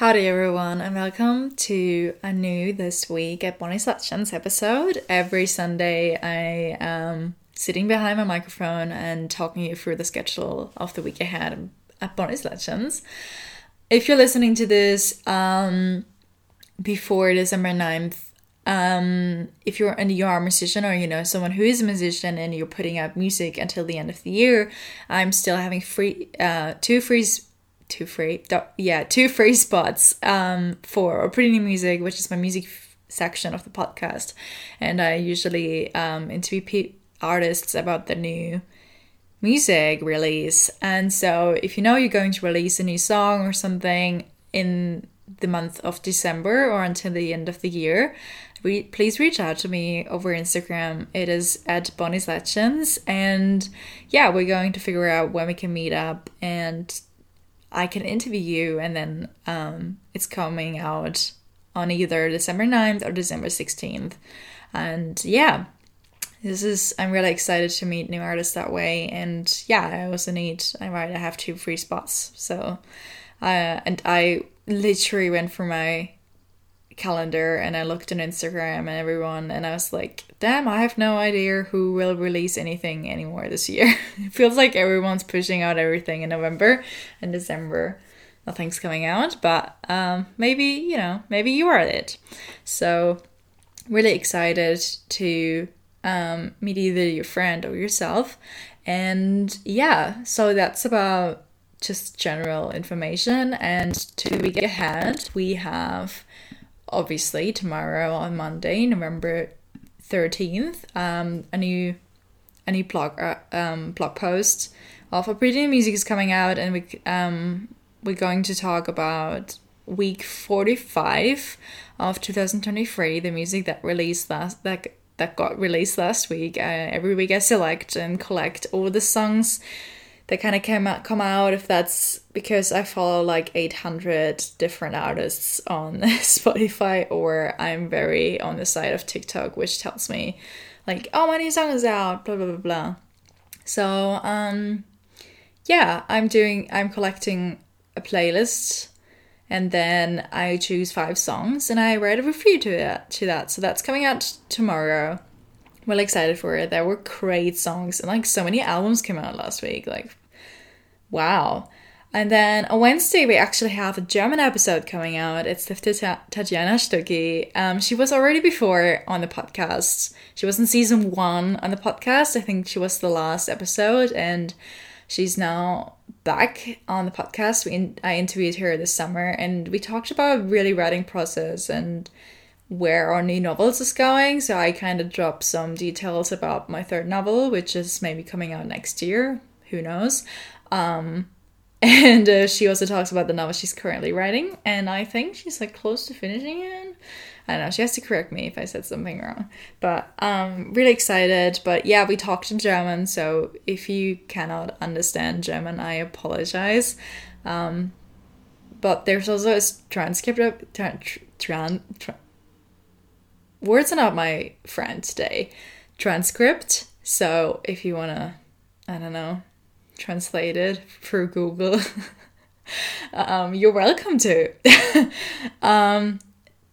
Howdy, everyone, and welcome to a new This Week at Bonnie's Legends episode. Every Sunday, I am sitting behind my microphone and talking you through the schedule of the week ahead at Bonnie's Legends. If you're listening to this um, before December 9th, um, if you're and you are a musician or you know someone who is a musician and you're putting out music until the end of the year, I'm still having free uh, two free two free yeah two free spots um, for pretty new music which is my music section of the podcast. And i usually um, interview artists about the new music release. And so if you know you're going to release a new song or something in the month of december or until the end of the year please reach out to me over instagram. It is at bonnie's legends. And yeah we're going to figure out when we can meet up and I can interview you, and then um, it's coming out on either December 9th or December 16th. And yeah, this is, I'm really excited to meet new artists that way. And yeah, I also need, I'm right, I have two free spots. So, uh, and I literally went for my calendar and I looked on Instagram and everyone, and I was like, damn, I have no idea who will release anything anymore this year. it feels like everyone's pushing out everything in November and December. Nothing's coming out, but um, maybe, you know, maybe you are it. So, really excited to um, meet either your friend or yourself. And yeah, so that's about just general information. And to week ahead, we have obviously tomorrow on Monday, November 13th, um, a new a new blog uh, um, blog post of new music is coming out, and we um, we're going to talk about week 45 of 2023, the music that released last that that got released last week. Uh, every week I select and collect all the songs that kind of came out, come out if that's because I follow like 800 different artists on Spotify or I'm very on the side of TikTok which tells me like oh my new song is out blah blah blah blah so um yeah I'm doing I'm collecting a playlist and then I choose five songs and I write a review to that to that so that's coming out tomorrow really excited for it. There were great songs and like so many albums came out last week. Like Wow. And then on Wednesday, we actually have a German episode coming out. It's with Tatjana Stucki. Um, she was already before on the podcast. She was in season one on the podcast. I think she was the last episode, and she's now back on the podcast. We in- I interviewed her this summer, and we talked about really writing process and where our new novels is going. So I kind of dropped some details about my third novel, which is maybe coming out next year. Who knows? Um, and uh, she also talks about the novel she's currently writing, and I think she's like close to finishing it. I don't know. She has to correct me if I said something wrong. But um, really excited. But yeah, we talked in German, so if you cannot understand German, I apologize. Um, but there's also a transcript of tran, tran, tran, words are not my friend today. Transcript. So if you wanna, I don't know, translated through Google, um, you're welcome to. um,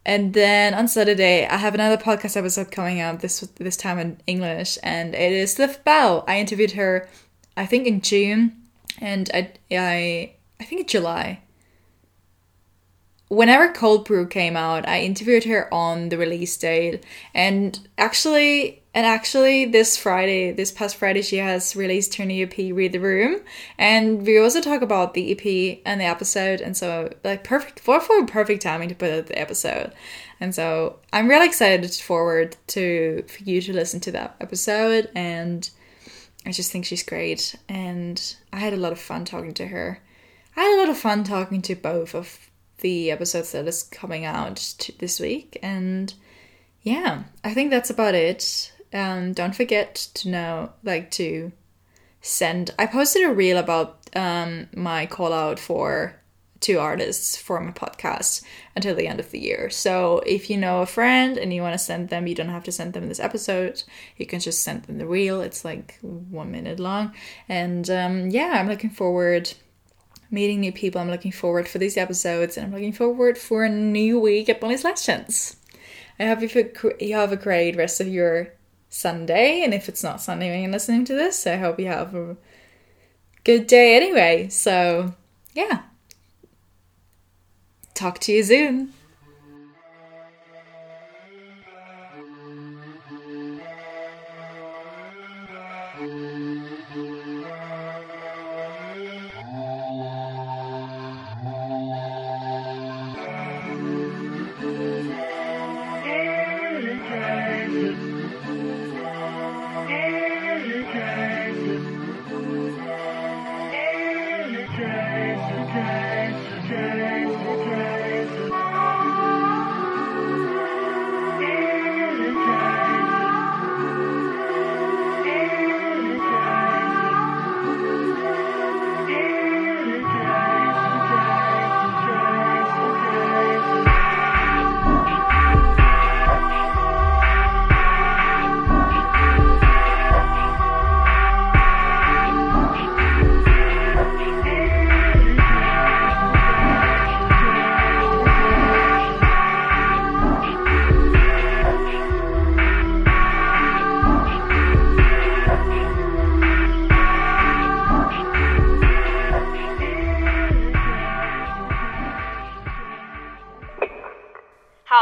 and then on Saturday, I have another podcast episode coming out this this time in English, and it is Liv Bell. I interviewed her, I think in June, and I I I think in July. Whenever Cold Brew came out, I interviewed her on the release date, and actually and actually, this Friday, this past Friday, she has released her new EP, Read the Room. And we also talk about the EP and the episode. And so, like, perfect, for, for perfect timing to put out the episode. And so, I'm really excited forward to for you to listen to that episode. And I just think she's great. And I had a lot of fun talking to her. I had a lot of fun talking to both of the episodes that is coming out this week. And yeah, I think that's about it um, don't forget to know, like, to send. I posted a reel about um, my call out for two artists for my podcast until the end of the year. So if you know a friend and you want to send them, you don't have to send them this episode. You can just send them the reel. It's like one minute long. And um, yeah, I'm looking forward meeting new people. I'm looking forward for these episodes and I'm looking forward for a new week at Bonnie's Legends. I hope you have a great rest of your Sunday. And if it's not Sunday when you're listening to this, I hope you have a good day anyway. So, yeah. Talk to you soon. James, James, James, James.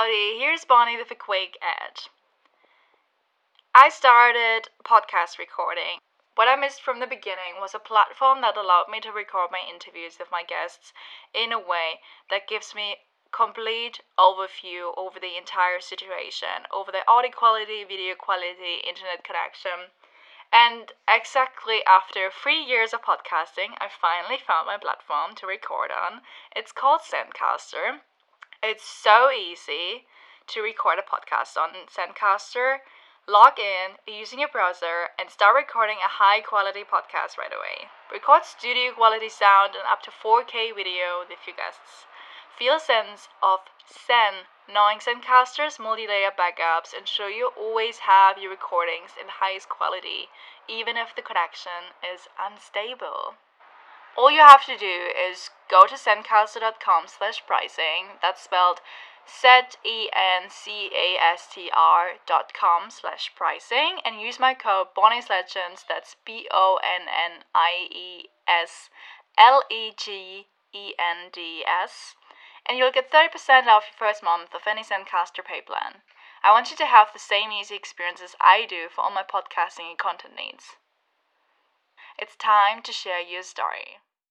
Howdy, here's Bonnie with a quick ad. I started podcast recording. What I missed from the beginning was a platform that allowed me to record my interviews with my guests in a way that gives me complete overview over the entire situation, over the audio quality, video quality, internet connection. And exactly after three years of podcasting, I finally found my platform to record on. It's called Zencastr. It's so easy to record a podcast on Zencastr. Log in using your browser and start recording a high quality podcast right away. Record studio quality sound and up to 4K video with your guests. Feel a sense of Zen, knowing Zencastr's multi layer backups ensure you always have your recordings in highest quality, even if the connection is unstable all you have to do is go to zencastr.com slash pricing. That's spelled Z-E-N-C-A-S-T-R dot com slash pricing and use my code Bonnie's Legends. That's B-O-N-N-I-E-S-L-E-G-E-N-D-S. And you'll get 30% off your first month of any Zencastr pay plan. I want you to have the same easy experience as I do for all my podcasting and content needs. It's time to share your story.